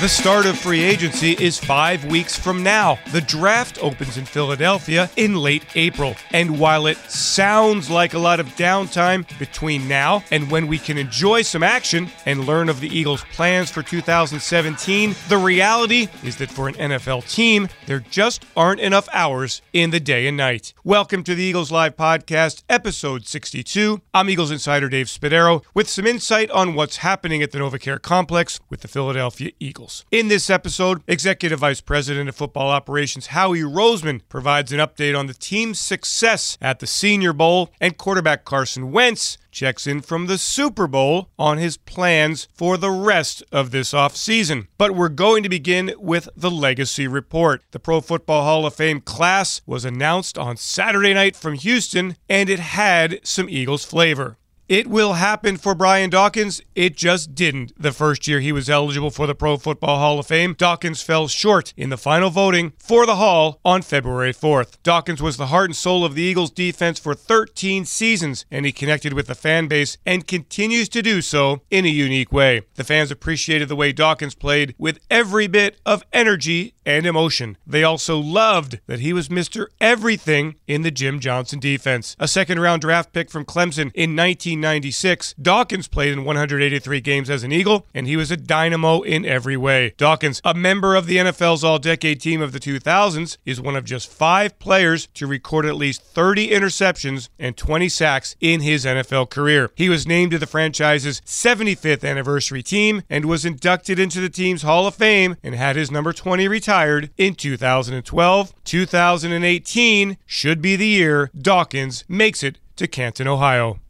The start of free agency is five weeks from now. The draft opens in Philadelphia in late April. And while it sounds like a lot of downtime between now and when we can enjoy some action and learn of the Eagles' plans for 2017, the reality is that for an NFL team, there just aren't enough hours in the day and night. Welcome to the Eagles Live Podcast, episode 62. I'm Eagles insider Dave Spadaro with some insight on what's happening at the NovaCare complex with the Philadelphia Eagles. In this episode, Executive Vice President of Football Operations Howie Roseman provides an update on the team's success at the Senior Bowl, and quarterback Carson Wentz checks in from the Super Bowl on his plans for the rest of this offseason. But we're going to begin with the Legacy Report. The Pro Football Hall of Fame class was announced on Saturday night from Houston, and it had some Eagles flavor. It will happen for Brian Dawkins. It just didn't the first year he was eligible for the Pro Football Hall of Fame. Dawkins fell short in the final voting for the Hall on February 4th. Dawkins was the heart and soul of the Eagles defense for 13 seasons, and he connected with the fan base and continues to do so in a unique way. The fans appreciated the way Dawkins played with every bit of energy and emotion. They also loved that he was Mr. Everything in the Jim Johnson defense. A second round draft pick from Clemson in 1996. Dawkins played in 183 games as an Eagle, and he was a dynamo in every way. Dawkins, a member of the NFL's All Decade team of the 2000s, is one of just five players to record at least 30 interceptions and 20 sacks in his NFL career. He was named to the franchise's 75th anniversary team and was inducted into the team's Hall of Fame and had his number 20 retired in 2012. 2018 should be the year Dawkins makes it to Canton, Ohio.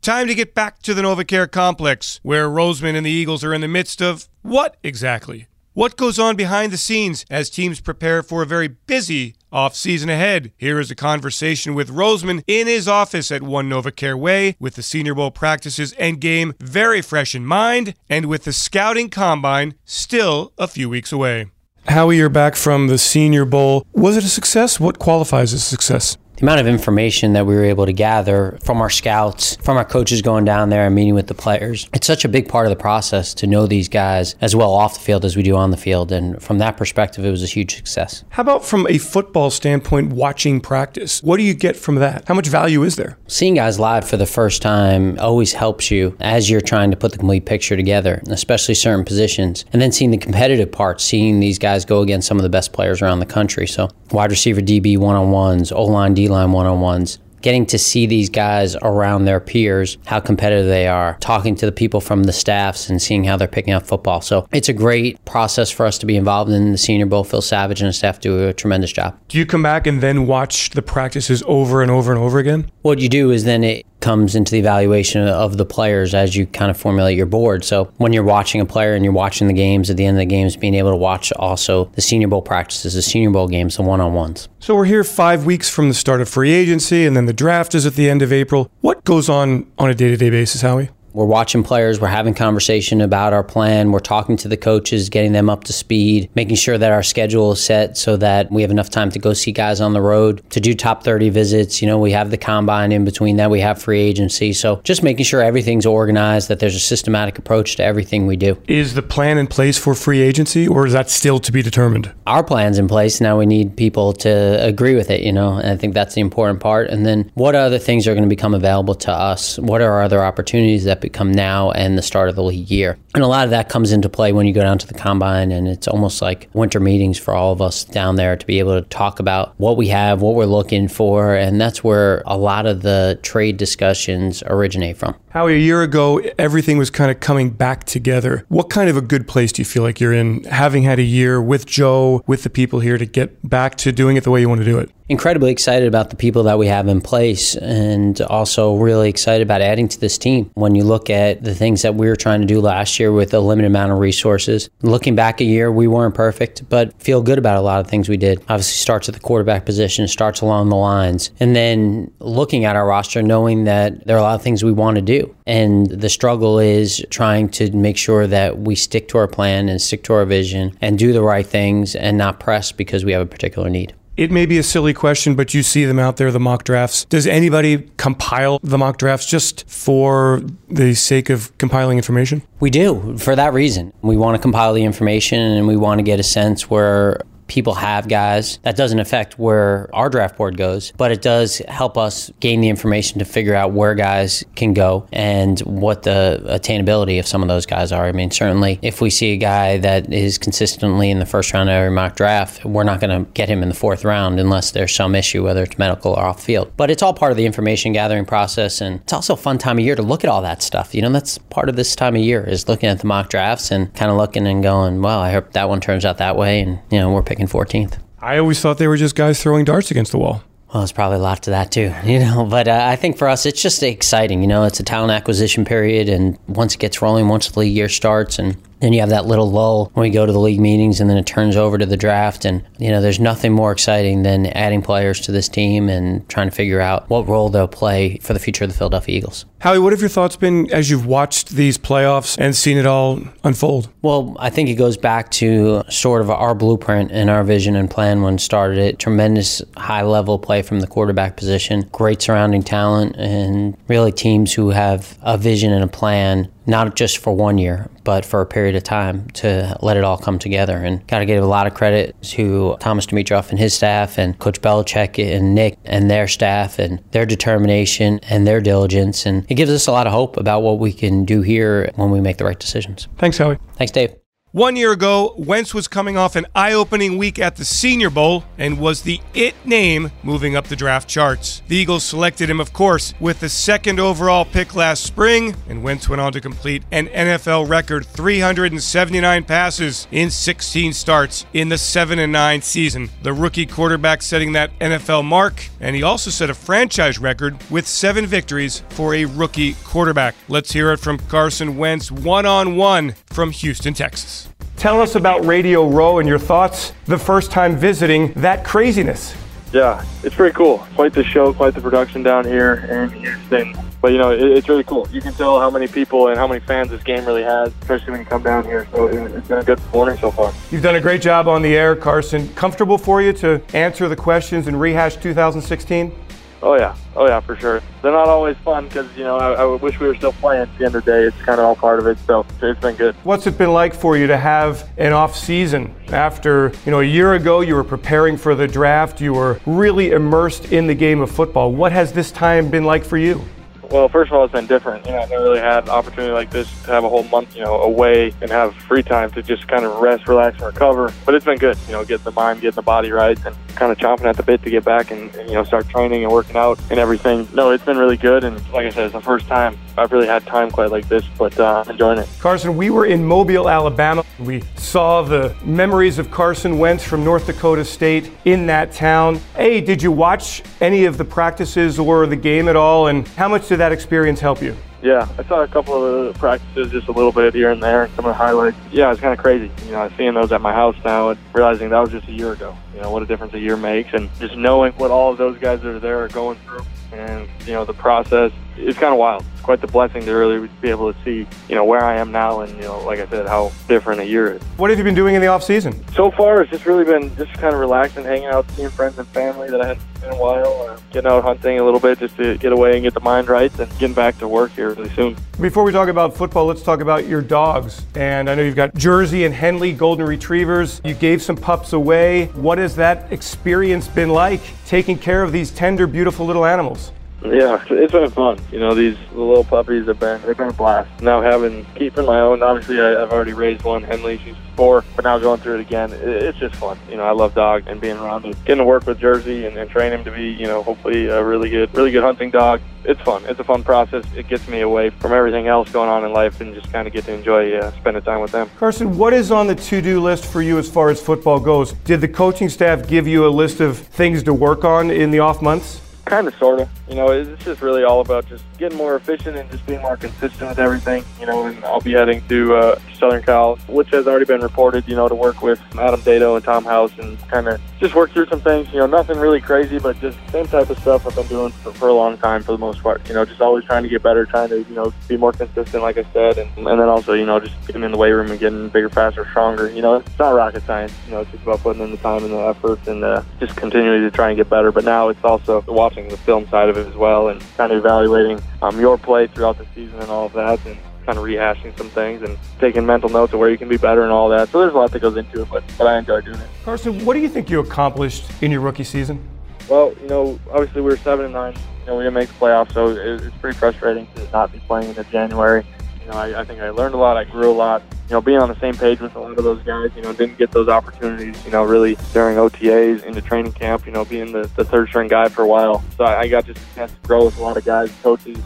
Time to get back to the NovaCare complex, where Roseman and the Eagles are in the midst of what exactly? What goes on behind the scenes as teams prepare for a very busy off-season ahead? Here is a conversation with Roseman in his office at One NovaCare Way with the Senior Bowl practices and game very fresh in mind and with the scouting combine still a few weeks away. Howie, you're back from the Senior Bowl. Was it a success? What qualifies as success? The amount of information that we were able to gather from our scouts, from our coaches going down there and meeting with the players, it's such a big part of the process to know these guys as well off the field as we do on the field. And from that perspective, it was a huge success. How about from a football standpoint, watching practice? What do you get from that? How much value is there? Seeing guys live for the first time always helps you as you're trying to put the complete picture together, especially certain positions. And then seeing the competitive part, seeing these guys go against some of the best players around the country. So wide receiver DB one on ones, O line D line one on ones getting to see these guys around their peers, how competitive they are, talking to the people from the staffs and seeing how they're picking up football. So it's a great process for us to be involved in the Senior Bowl. Phil Savage and his staff do a tremendous job. Do you come back and then watch the practices over and over and over again? What you do is then it comes into the evaluation of the players as you kind of formulate your board. So when you're watching a player and you're watching the games at the end of the games, being able to watch also the Senior Bowl practices, the Senior Bowl games, the one on ones. So we're here five weeks from the start of free agency, and then the draft is at the end of April. What goes on on a day to day basis, Howie? We're watching players, we're having conversation about our plan, we're talking to the coaches, getting them up to speed, making sure that our schedule is set so that we have enough time to go see guys on the road, to do top 30 visits. You know, we have the combine in between that, we have free agency. So just making sure everything's organized, that there's a systematic approach to everything we do. Is the plan in place for free agency or is that still to be determined? Our plan's in place. Now we need people to agree with it, you know, and I think that's the important part. And then what other things are going to become available to us? What are other opportunities that become now and the start of the league year. And a lot of that comes into play when you go down to the combine, and it's almost like winter meetings for all of us down there to be able to talk about what we have, what we're looking for, and that's where a lot of the trade discussions originate from. How a year ago, everything was kind of coming back together. What kind of a good place do you feel like you're in, having had a year with Joe, with the people here to get back to doing it the way you want to do it? incredibly excited about the people that we have in place and also really excited about adding to this team. When you look at the things that we were trying to do last year with a limited amount of resources, looking back a year, we weren't perfect, but feel good about a lot of things we did. Obviously, starts at the quarterback position, starts along the lines, and then looking at our roster, knowing that there are a lot of things we want to do. And the struggle is trying to make sure that we stick to our plan and stick to our vision and do the right things and not press because we have a particular need. It may be a silly question, but you see them out there, the mock drafts. Does anybody compile the mock drafts just for the sake of compiling information? We do, for that reason. We want to compile the information and we want to get a sense where people have guys. That doesn't affect where our draft board goes, but it does help us gain the information to figure out where guys can go and what the attainability of some of those guys are. I mean, certainly if we see a guy that is consistently in the first round of every mock draft, we're not going to get him in the fourth round unless there's some issue, whether it's medical or off field. But it's all part of the information gathering process. And it's also a fun time of year to look at all that stuff. You know, that's part of this time of year is looking at the mock drafts and kind of looking and going, well, I hope that one turns out that way. And, you know, we're picking 14th. I always thought they were just guys throwing darts against the wall. Well, there's probably a lot to that too, you know. But uh, I think for us, it's just exciting. You know, it's a talent acquisition period, and once it gets rolling, once the league year starts, and then you have that little lull when we go to the league meetings, and then it turns over to the draft. And you know, there's nothing more exciting than adding players to this team and trying to figure out what role they'll play for the future of the Philadelphia Eagles. Howie, what have your thoughts been as you've watched these playoffs and seen it all unfold? Well, I think it goes back to sort of our blueprint and our vision and plan when started it. Tremendous high level play from the quarterback position, great surrounding talent, and really teams who have a vision and a plan not just for one year, but for a period of time to let it all come together. And got to give a lot of credit to Thomas Dimitroff and his staff, and Coach Belichick and Nick and their staff, and their determination and their diligence. And it gives us a lot of hope about what we can do here when we make the right decisions. Thanks, Howie. Thanks, Dave. One year ago, Wentz was coming off an eye opening week at the Senior Bowl and was the it name moving up the draft charts. The Eagles selected him, of course, with the second overall pick last spring, and Wentz went on to complete an NFL record 379 passes in 16 starts in the 7 and 9 season. The rookie quarterback setting that NFL mark, and he also set a franchise record with seven victories for a rookie quarterback. Let's hear it from Carson Wentz one on one from Houston, Texas. Tell us about Radio Row and your thoughts the first time visiting that craziness. Yeah, it's pretty cool. Quite the show, quite the production down here in Houston. But you know, it, it's really cool. You can tell how many people and how many fans this game really has, especially when you come down here. So it, it's been a good morning so far. You've done a great job on the air, Carson. Comfortable for you to answer the questions and rehash 2016? Oh yeah, oh yeah, for sure. They're not always fun because you know I, I, wish we were still playing at the end of the day. It's kind of all part of it, so it's been good. What's it been like for you to have an off season after you know a year ago you were preparing for the draft, you were really immersed in the game of football. What has this time been like for you? Well, first of all, it's been different. You know, I never really had an opportunity like this to have a whole month, you know, away and have free time to just kind of rest, relax, and recover. But it's been good, you know, getting the mind, getting the body right, and kind of chomping at the bit to get back and, and you know start training and working out and everything. No, it's been really good, and like I said, it's the first time I've really had time quite like this, but uh, enjoying it. Carson, we were in Mobile, Alabama. We saw the memories of Carson Wentz from North Dakota State in that town. Hey, did you watch any of the practices or the game at all? And how much did that experience help you? Yeah, I saw a couple of practices, just a little bit here and there, some of the highlights. Yeah, it's kind of crazy. You know, seeing those at my house now and realizing that was just a year ago. You know, what a difference a year makes, and just knowing what all of those guys that are there are going through, and you know, the process. It's kind of wild. It's quite the blessing to really be able to see, you know, where I am now, and you know, like I said, how different a year is. What have you been doing in the off season? So far, it's just really been just kind of relaxing, hanging out, seeing friends and family that I hadn't seen in a while, uh, getting out hunting a little bit just to get away and get the mind right, and getting back to work here really soon. Before we talk about football, let's talk about your dogs. And I know you've got Jersey and Henley Golden Retrievers. You gave some pups away. What has that experience been like, taking care of these tender, beautiful little animals? Yeah, it's been fun. You know, these little puppies have been they've been a blast. Now having keeping my own, obviously I, I've already raised one, Henley. She's four, but now going through it again, it, it's just fun. You know, I love dog and being around it, getting to work with Jersey and, and train him to be, you know, hopefully a really good, really good hunting dog. It's fun. It's a fun process. It gets me away from everything else going on in life and just kind of get to enjoy uh, spending time with them. Carson, what is on the to-do list for you as far as football goes? Did the coaching staff give you a list of things to work on in the off months? Kind of, sort of. You know, it's just really all about just getting more efficient and just being more consistent with everything. You know, and I'll be heading to uh, Southern Cal, which has already been reported, you know, to work with Adam Dedeaux and Tom House and kind of just work through some things. You know, nothing really crazy, but just same type of stuff I've been doing for, for a long time for the most part. You know, just always trying to get better, trying to, you know, be more consistent, like I said, and, and then also, you know, just getting in the weight room and getting bigger, faster, stronger. You know, it's not rocket science. You know, it's just about putting in the time and the effort and uh, just continuing to try and get better. But now it's also watching the film side of it as well and kind of evaluating um, your play throughout the season and all of that. And kind of rehashing some things and taking mental notes of where you can be better and all that. So there's a lot that goes into it, but, but I enjoy doing it. Carson, what do you think you accomplished in your rookie season? Well, you know, obviously we were seven and nine. You know, we didn't make the playoffs, so it, it's pretty frustrating to not be playing in January. You know, I, I think I learned a lot. I grew a lot. You know, being on the same page with a lot of those guys. You know, didn't get those opportunities. You know, really during OTAs into training camp. You know, being the, the third string guy for a while. So I, I got just a chance to grow with a lot of guys, coaches,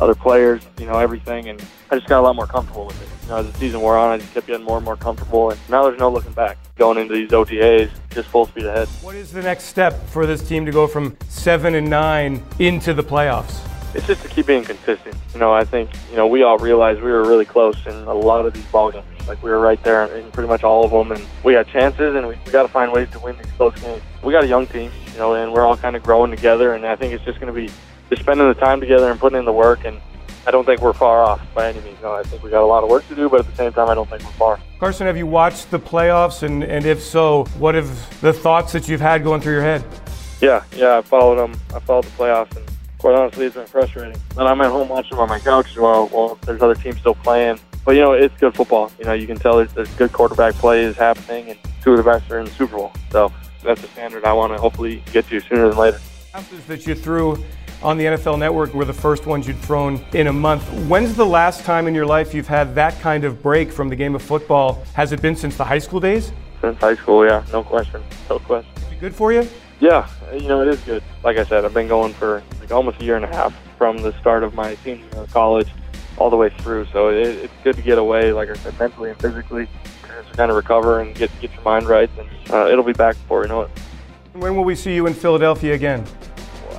other players, you know, everything, and I just got a lot more comfortable with it. You know, as the season wore on, I just kept getting more and more comfortable, and now there's no looking back. Going into these OTAs, just full speed ahead. What is the next step for this team to go from seven and nine into the playoffs? It's just to keep being consistent. You know, I think you know we all realized we were really close in a lot of these ball games. Like we were right there in pretty much all of them, and we had chances, and we, we got to find ways to win these close games. We got a young team, you know, and we're all kind of growing together, and I think it's just going to be just spending the time together and putting in the work and I don't think we're far off by any means. No, I think we got a lot of work to do, but at the same time, I don't think we're far. Carson, have you watched the playoffs? And, and if so, what have the thoughts that you've had going through your head? Yeah, yeah, I followed them. I followed the playoffs, and quite honestly, it's been frustrating. And I'm at home watching them on my couch while, while there's other teams still playing. But, you know, it's good football. You know, you can tell there's, there's good quarterback play is happening, and two of the best are in the Super Bowl. So that's a standard I want to hopefully get to sooner than later. Passes that you threw on the NFL Network were the first ones you'd thrown in a month. When's the last time in your life you've had that kind of break from the game of football? Has it been since the high school days? Since high school, yeah, no question, no question. Is it good for you? Yeah, you know it is good. Like I said, I've been going for like almost a year and a half from the start of my senior year of college all the way through. So it, it's good to get away, like I said, mentally and physically, to kind of recover and get get your mind right, and uh, it'll be back before you know it. When will we see you in Philadelphia again?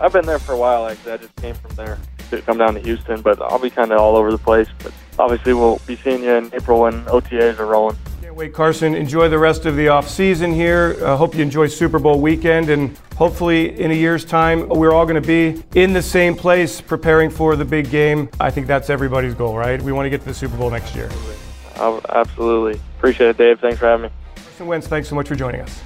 I've been there for a while. Actually, I just came from there to come down to Houston, but I'll be kind of all over the place. But obviously, we'll be seeing you in April when OTAs are rolling. Can't wait, Carson. Enjoy the rest of the off season here. I uh, hope you enjoy Super Bowl weekend, and hopefully, in a year's time, we're all going to be in the same place preparing for the big game. I think that's everybody's goal, right? We want to get to the Super Bowl next year. Absolutely. Appreciate it, Dave. Thanks for having me. Carson Wentz, thanks so much for joining us.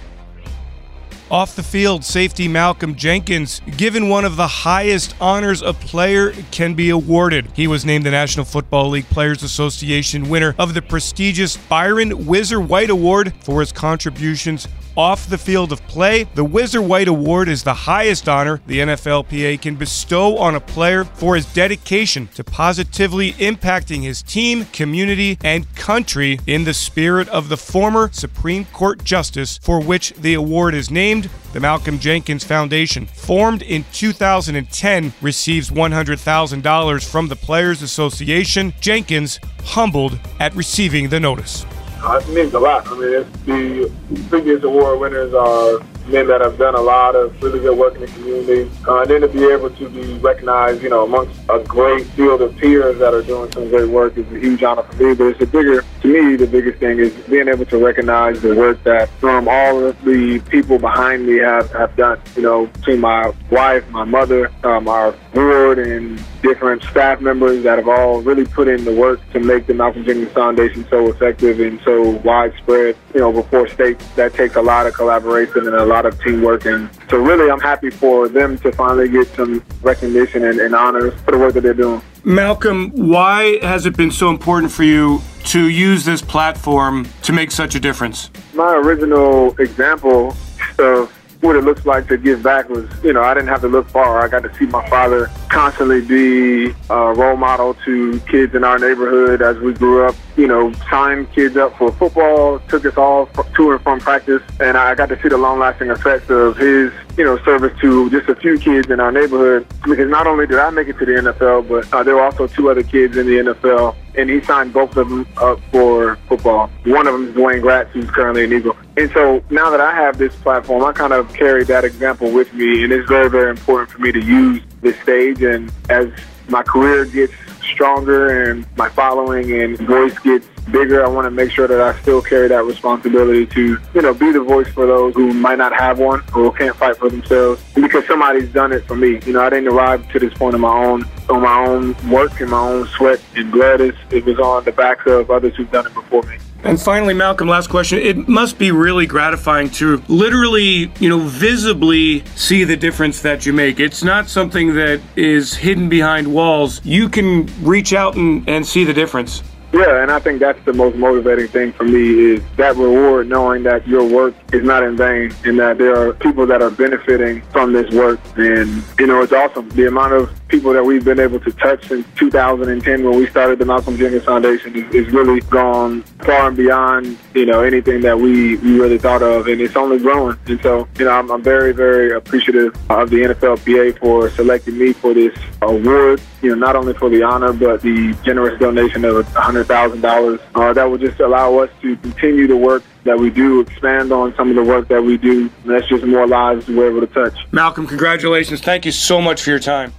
Off the field, safety Malcolm Jenkins, given one of the highest honors a player can be awarded. He was named the National Football League Players Association winner of the prestigious Byron Whizzer White Award for his contributions off the field of play. The Whizzer White Award is the highest honor the NFLPA can bestow on a player for his dedication to positively impacting his team, community, and country in the spirit of the former Supreme Court Justice for which the award is named. The Malcolm Jenkins Foundation, formed in 2010, receives $100,000 from the Players Association. Jenkins humbled at receiving the notice. It means a lot. I mean, the previous award winners are men that have done a lot of really good work in the community. Uh, and then to be able to be recognized, you know, amongst a great field of peers that are doing some great work is a huge honor for me. But it's a bigger, to me, the biggest thing is being able to recognize the work that from all of the people behind me have, have done. You know, to my wife, my mother, um, our board, and different staff members that have all really put in the work to make the Malcolm Jenkins Foundation so effective and so widespread. You know, before states, that takes a lot of collaboration and a lot of teamwork. And so, really, I'm happy for them to finally get some recognition and, and honors for the work that they're doing. Malcolm, why has it been so important for you to use this platform to make such a difference? My original example of what it looks like to give back was, you know, I didn't have to look far. I got to see my father constantly be a role model to kids in our neighborhood as we grew up. You know, sign kids up for football, took us all to and from practice, and I got to see the long-lasting effects of his, you know, service to just a few kids in our neighborhood. Because not only did I make it to the NFL, but uh, there were also two other kids in the NFL and he signed both of them up for football. One of them is Dwayne Gratz, who's currently an Eagle. And so now that I have this platform, I kind of carry that example with me, and it's very, very important for me to use this stage. And as my career gets stronger and my following and voice gets bigger. I want to make sure that I still carry that responsibility to, you know, be the voice for those who might not have one or can't fight for themselves because somebody's done it for me. You know, I didn't arrive to this point on my own, on my own work and my own sweat and blood. It was on the backs of others who've done it before me. And finally, Malcolm, last question. It must be really gratifying to literally, you know, visibly see the difference that you make. It's not something that is hidden behind walls. You can reach out and, and see the difference. Yeah, and I think that's the most motivating thing for me is that reward, knowing that your work is not in vain and that there are people that are benefiting from this work. And, you know, it's awesome. The amount of people that we've been able to touch since 2010 when we started the Malcolm Jenkins Foundation is, really gone far and beyond, you know, anything that we, we really thought of. And it's only growing. And so, you know, I'm, I'm very, very appreciative of the NFLPA for selecting me for this award, you know, not only for the honor, but the generous donation of $100,000 uh, that will just allow us to continue the work that we do, expand on some of the work that we do. And that's just more lives we're able to touch. Malcolm, congratulations. Thank you so much for your time.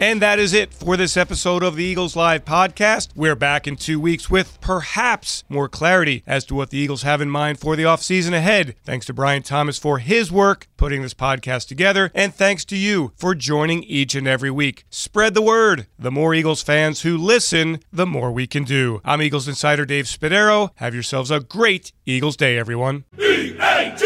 And that is it for this episode of the Eagles Live podcast. We're back in two weeks with perhaps more clarity as to what the Eagles have in mind for the offseason ahead. Thanks to Brian Thomas for his work putting this podcast together, and thanks to you for joining each and every week. Spread the word. The more Eagles fans who listen, the more we can do. I'm Eagles Insider Dave Spadaro. Have yourselves a great Eagles day, everyone. E-A-G!